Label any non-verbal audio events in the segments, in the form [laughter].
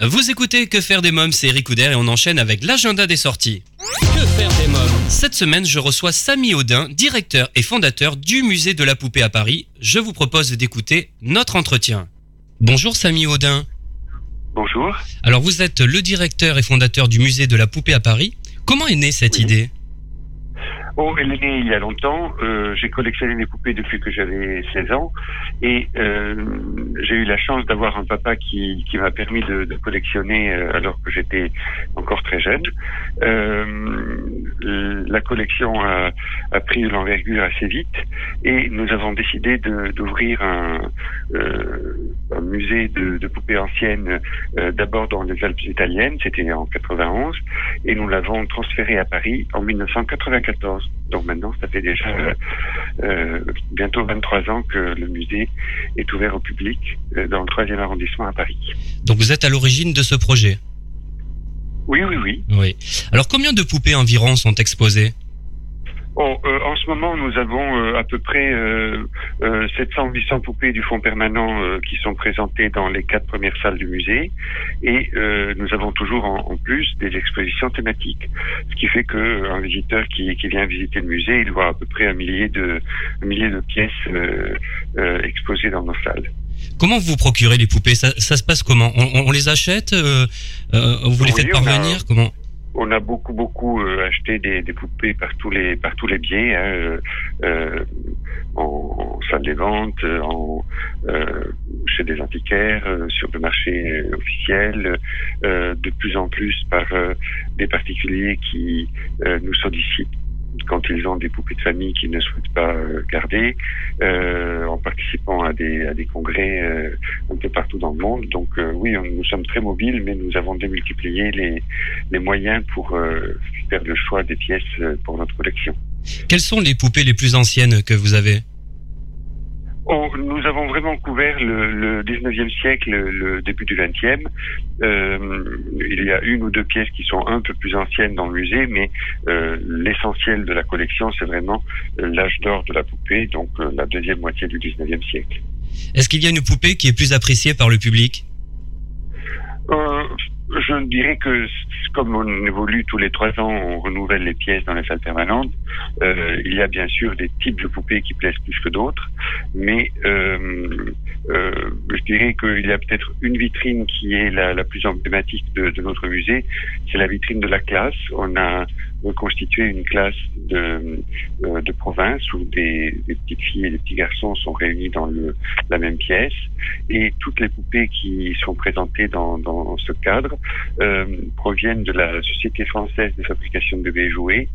Vous écoutez Que faire des mômes, c'est Eric Couder et on enchaîne avec l'agenda des sorties. Que faire des mômes Cette semaine, je reçois Samy Audin, directeur et fondateur du musée de la poupée à Paris. Je vous propose d'écouter notre entretien. Bonjour Samy Audin. Bonjour. Alors vous êtes le directeur et fondateur du musée de la poupée à Paris. Comment est née cette Oui. idée? Oh, elle est née il y a longtemps. Euh, j'ai collectionné les poupées depuis que j'avais 16 ans et euh, j'ai eu la chance d'avoir un papa qui, qui m'a permis de, de collectionner euh, alors que j'étais encore très jeune. Euh, la collection a, a pris de l'envergure assez vite et nous avons décidé d'ouvrir un, euh, un musée de, de poupées anciennes euh, d'abord dans les Alpes italiennes, c'était en 91 et nous l'avons transféré à Paris en 1994. Donc maintenant, ça fait déjà euh, euh, bientôt 23 ans que le musée est ouvert au public euh, dans le troisième arrondissement à Paris. Donc vous êtes à l'origine de ce projet? Oui, oui, oui. Oui. Alors combien de poupées environ sont exposées? Bon, euh, en ce moment, nous avons euh, à peu près euh, euh, 700-800 poupées du fonds permanent euh, qui sont présentées dans les quatre premières salles du musée, et euh, nous avons toujours en, en plus des expositions thématiques, ce qui fait que euh, un visiteur qui, qui vient visiter le musée, il voit à peu près un millier de un millier de pièces euh, euh, exposées dans nos salles. Comment vous procurez les poupées? Ça, ça se passe comment? On, on- on les achète euh, euh, Vous les faites a- parvenir? Comment? On a beaucoup beaucoup euh, acheté des, des poupées par tous les par tous les biais, hein, euh, euh, en, en salle des ventes, euh, en euh, chez des antiquaires, sur le marché officiel, euh, de plus en plus par des particuliers qui nous sollicitent quand ils ont des poupées de famille qu'ils ne souhaitent pas euh, garder, euh, en participant à des, congrès euh, un peu partout dans le monde. Donc oui, nous sommes très mobiles, mais nous avons démultiplié les, les moyens pour faire le choix des pièces pour notre collection. Quelles sont les poupées les plus anciennes que vous avez? Oh, nous avons vraiment couvert le, le 19e siècle, le début du 20e. Euh, il y a une ou deux pièces qui sont un peu plus anciennes dans le musée, mais euh, l'essentiel de la collection, c'est vraiment euh, l'âge d'or de la poupée, donc euh, la deuxième moitié du 19e siècle. Est-ce qu'il y a une poupée qui est plus appréciée par le public? Je dirais que comme on évolue tous les trois ans, on renouvelle les pièces dans les salles permanentes. Euh, il y a bien sûr des types de poupées qui plaisent plus que d'autres, mais euh, euh, je dirais qu'il y a peut-être une vitrine qui est la, plus emblématique de, de notre musée. C'est la vitrine de la classe. On a reconstitué une classe de, euh, de province où des, des petites filles et des petits garçons sont réunis dans le, la même pièce. Et toutes les poupées qui sont présentées dans, dans ce cadre euh, proviennent de la Société française de fabrication de bébés jouets,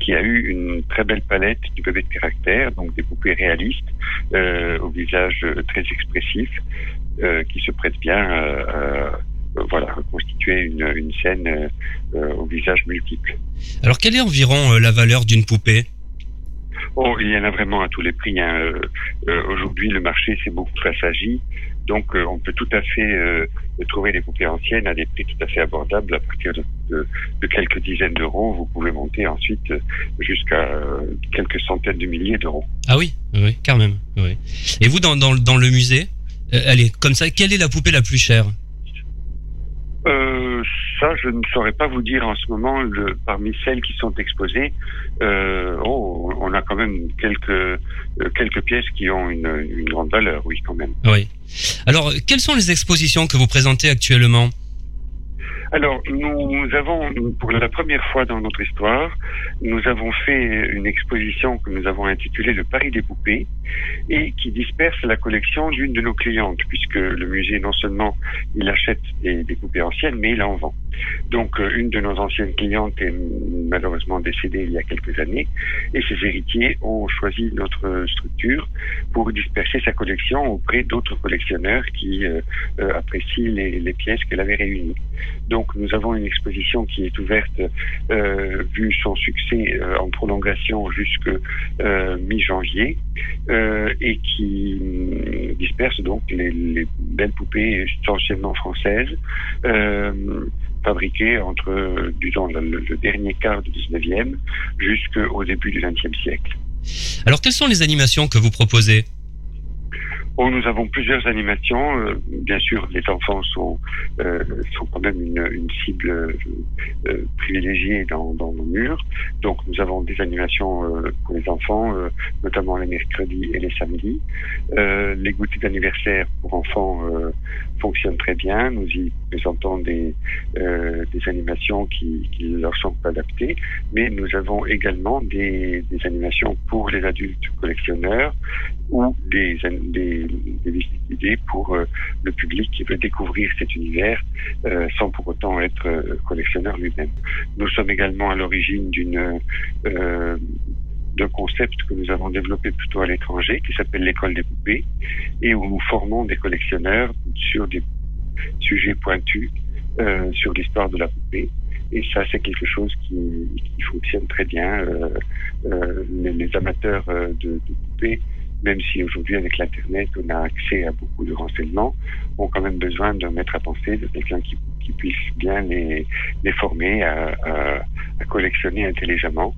qui a eu une très belle palette du bébé de caractère, donc des poupées réalistes euh, au visage euh, très expressif, euh, qui se prêtent bien à, à, voilà, reconstituer une, une scène euh, euh, au visage multiple. Alors quelle est environ euh, la valeur d'une poupée? Oh, il y en a vraiment à tous les prix. hein. Euh, euh, Aujourd'hui, le marché s'est beaucoup assagi. Donc, euh, on peut tout à fait euh, trouver des poupées anciennes à des prix tout à fait abordables. À partir de, de- de quelques dizaines d'euros, vous pouvez monter ensuite euh, jusqu'à euh, quelques centaines de milliers d'euros. Ah oui, oui, quand même. Oui. Et vous, dans, dans, dans le musée, euh, allez, comme ça, quelle est la poupée la plus chère? Euh, je ne saurais pas vous dire en ce moment. Parmi celles qui sont exposées, euh, oh, on a quand même quelques euh, pièces qui ont une, grande valeur, oui, quand même. Alors, quelles sont les expositions que vous présentez actuellement? Alors, nous avons, pour la première fois dans notre histoire, nous avons fait une exposition que nous avons intitulée Le Paris des poupées et qui disperse la collection d'une de nos clientes, puisque le musée, non seulement il achète des, poupées anciennes, mais il en vend. Donc, euh, une de nos anciennes clientes est malheureusement décédée il y a quelques années et ses héritiers ont choisi notre structure pour disperser sa collection auprès d'autres collectionneurs qui euh, euh, apprécient les, les pièces qu'elle avait réunies. Donc nous avons une exposition qui est ouverte, euh, vu son succès euh, en prolongation jusque euh, mi-janvier, euh, et qui disperse donc les, les belles poupées essentiellement françaises, fabriquées entre, disons, le, le dernier quart du 19e jusqu'au début du 20e siècle. Alors, quelles sont les animations que vous proposez? Oh, nous avons plusieurs animations. Euh, bien sûr, les enfants sont euh, sont quand même une, une cible euh, privilégiée dans, dans nos murs. Donc, nous avons des animations pour les enfants, notamment les mercredis et les samedis. les goûters d'anniversaire pour enfants fonctionnent très bien. Nous y présentons des des animations qui, qui leur sont adaptées, mais nous avons également des, des animations pour les adultes collectionneurs ou des, des, des idées pour euh, le public qui veut découvrir cet univers euh, sans pour autant être euh, collectionneur lui-même. Nous sommes également à l'origine d'une d'un concept que nous avons développé plutôt à l'étranger qui s'appelle l'école des poupées et où nous formons des collectionneurs sur des sujets pointus sur l'histoire de la poupée. Et ça, c'est quelque chose qui, qui, fonctionne très bien. les, les, amateurs de, de poupées même si aujourd'hui avec l'Internet on a accès à beaucoup de renseignements, ont quand même besoin d'un maître à penser, de quelqu'un qui, puisse bien les, former à, à, à, collectionner intelligemment.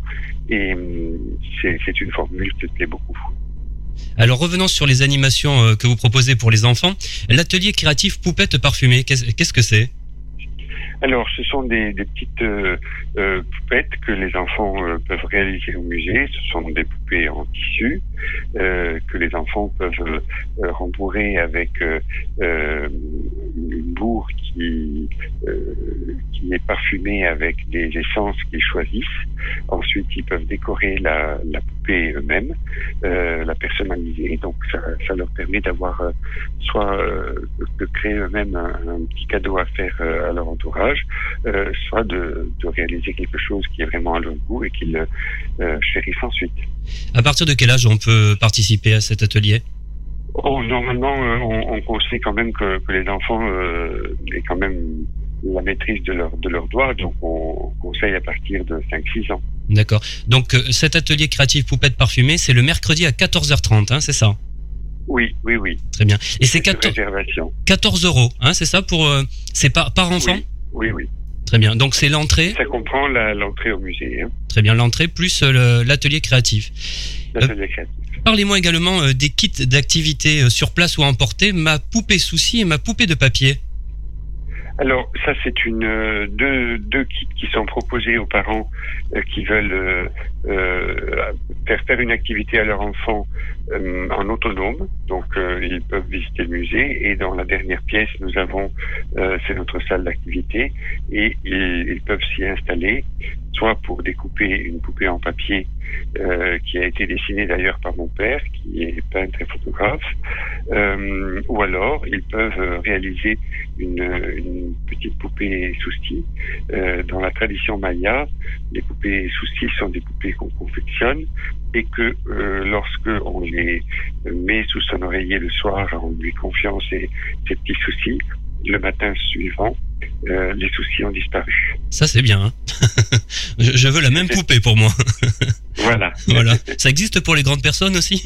Et hum, c'est une formule qui plaît beaucoup. Alors revenons sur les animations euh, que vous proposez pour les enfants. L'atelier créatif poupette parfumée, qu'est-ce que c'est? Alors, ce sont des, petites euh, euh, poupettes que les enfants euh, peuvent réaliser au musée. Ce sont des poupées en tissu que les enfants peuvent rembourrer avec une bourre qui, est parfumée avec des essences qu'ils choisissent. Ensuite, ils peuvent décorer la poupée eux-mêmes, la personnaliser. Donc, ça, ça leur permet d'avoir soit de créer eux-mêmes un, un, petit cadeau à faire à leur entourage euh, soit de, réaliser quelque chose qui est vraiment à leur goût et qu'ils euh, chérissent ensuite. À partir de quel âge on peut participer à cet atelier? Oh, Normalement, euh, on, conseille quand même que, les enfants aient quand même la maîtrise de leur de leurs doigts, donc on conseille à partir de 5-6 ans. D'accord. Donc cet atelier créatif poupette parfumée, c'est le mercredi à 14h30, hein, c'est ça Oui, oui, oui. Très bien. Et c'est 14... 14 euros, hein, c'est ça pour c'est par par enfant oui, oui. Très bien. Donc c'est l'entrée. Ça comprend l'entrée au musée. Hein. Très bien, l'entrée plus euh, l'atelier créatif. L'atelier créatif. Parlez-moi également euh, des kits d'activité euh, sur place ou à emporter, ma poupée souci et ma poupée de papier. Alors ça c'est une deux, deux kits qui sont proposés aux parents qui veulent faire faire une activité à leur enfant euh, en autonome. Donc, euh, ils peuvent visiter le musée. Et dans la dernière pièce, nous avons, euh, c'est notre salle d'activité, et ils peuvent s'y installer, soit pour découper une poupée en papier euh, qui a été dessinée d'ailleurs par mon père, qui est peintre et photographe, euh, ou alors ils peuvent réaliser une, une petite poupée souci. Euh, dans la tradition maya, les poupées souci sont des poupées qu'on confectionne et que euh, lorsque on les met sous son oreiller le soir en lui confiant ses, petits soucis, le matin suivant, euh, les soucis ont disparu. Ça c'est bien. Hein [laughs] je, veux la même poupée pour moi. [laughs] voilà. voilà. Ça existe pour les grandes personnes aussi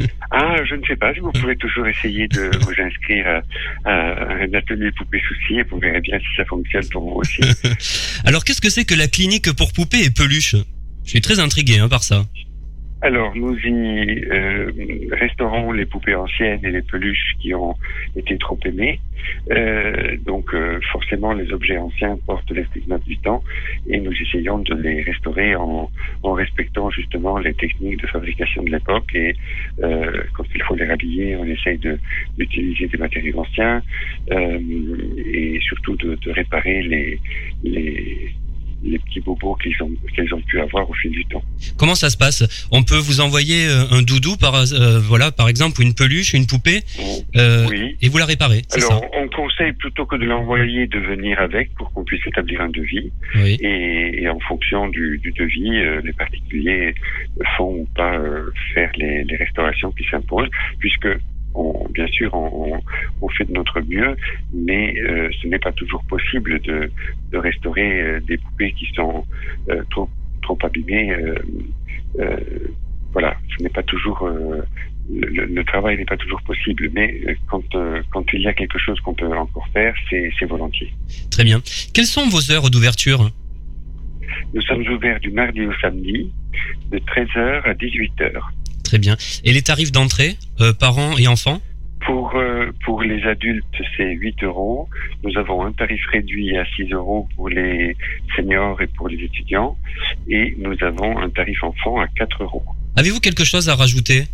[laughs] Ah, je ne sais pas. Vous pouvez toujours essayer de vous inscrire à, un atelier poupée soucis et vous verrez bien si ça fonctionne pour vous aussi. [laughs] Alors, qu'est-ce que c'est que la clinique pour poupées et peluches? Je suis très intrigué hein, par ça. Alors, nous y euh, restaurons les poupées anciennes et les peluches qui ont été trop aimées. Euh, donc, forcément, les objets anciens portent les stigmates du temps et nous essayons de les restaurer en, respectant justement les techniques de fabrication de l'époque. Et euh, quand il faut les rhabiller, on essaye d'utiliser des matériaux anciens euh, et surtout de, réparer les les petits bobos qu'ils ont, qu'ils ont pu avoir au fil du temps. Comment ça se passe On peut vous envoyer euh, un doudou, par, euh, voilà, par exemple, une peluche, une poupée, euh, oui. et vous la réparez. Alors, on conseille plutôt que de l'envoyer de venir avec pour qu'on puisse établir un devis. Oui. Et, et, en fonction du, du devis, euh, les particuliers font ou pas faire les, les restaurations qui s'imposent, puisque on, bien sûr, on, on, fait de notre mieux, mais euh, ce n'est pas toujours possible de, de restaurer euh, des poupées qui sont euh, trop, trop abîmées. voilà, ce n'est pas toujours le, le, travail n'est pas toujours possible, mais quand, quand il y a quelque chose qu'on peut encore faire, c'est volontiers. Très bien. Quelles sont vos heures d'ouverture? Nous sommes ouverts du mardi au samedi, de 13h à 18h. Très bien. Et les tarifs d'entrée, euh, parents et enfants Pour, euh, pour les adultes, c'est 8 euros. Nous avons un tarif réduit à 6 euros pour les seniors et pour les étudiants. Et nous avons un tarif enfant à 4 euros. Avez-vous quelque chose à rajouter?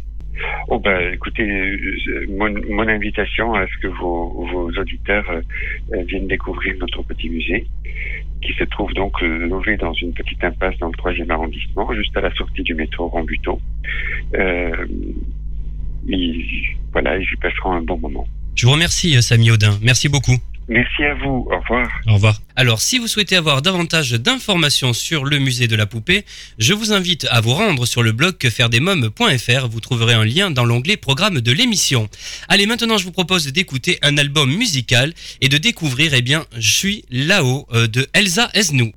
Oh ben, écoutez, euh, mon, mon, invitation à ce que vos, vos auditeurs euh, viennent découvrir notre petit musée, qui se trouve donc logé dans une petite impasse dans le troisième arrondissement, juste à la sortie du métro Rambuteau. Euh, voilà, ils y passeront un bon moment. Je vous remercie, Samy Audin. Merci beaucoup. Merci à vous. Au revoir. Au revoir. Alors, si vous souhaitez avoir davantage d'informations sur le musée de la poupée, je vous invite à vous rendre sur le blog quefairedesmoms.fr. Vous trouverez un lien dans l'onglet programme de l'émission. Allez, maintenant, je vous propose d'écouter un album musical et de découvrir, eh bien, Je suis là-haut euh, de Elsa Esnou.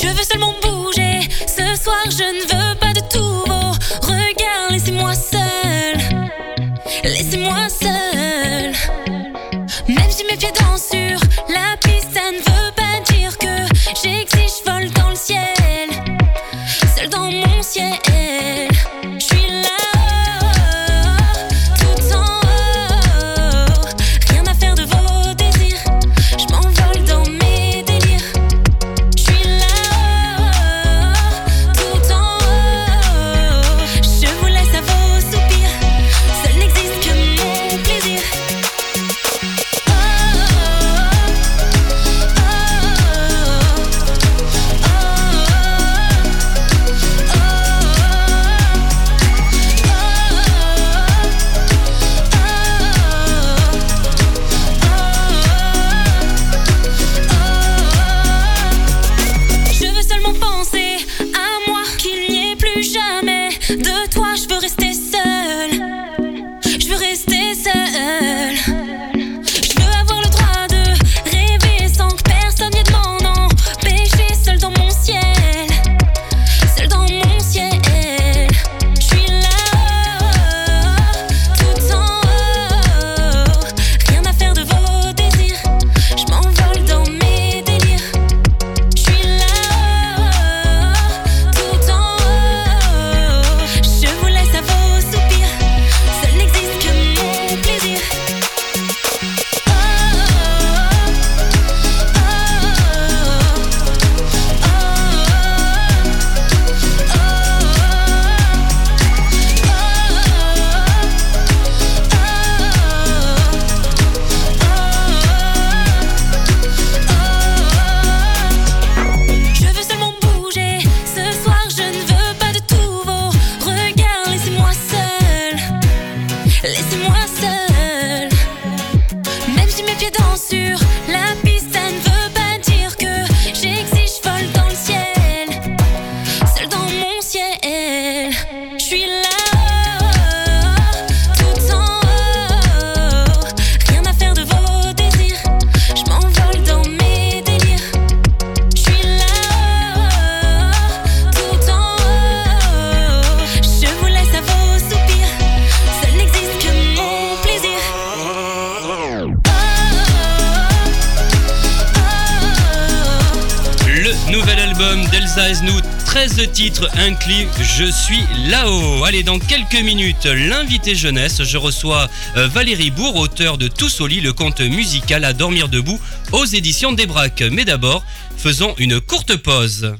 Je veux seulement bouger. Ce soir, je ne veux pas de tout vos pieds dansent sur la piste, album d'Elsa Esnou, 13 titres, un clip, Je suis là-haut. Allez, dans quelques minutes, l'invité jeunesse, je reçois euh, Valérie Bourg, auteur de Tous au le conte musical à dormir debout aux éditions des Braques. Mais d'abord, faisons une courte pause.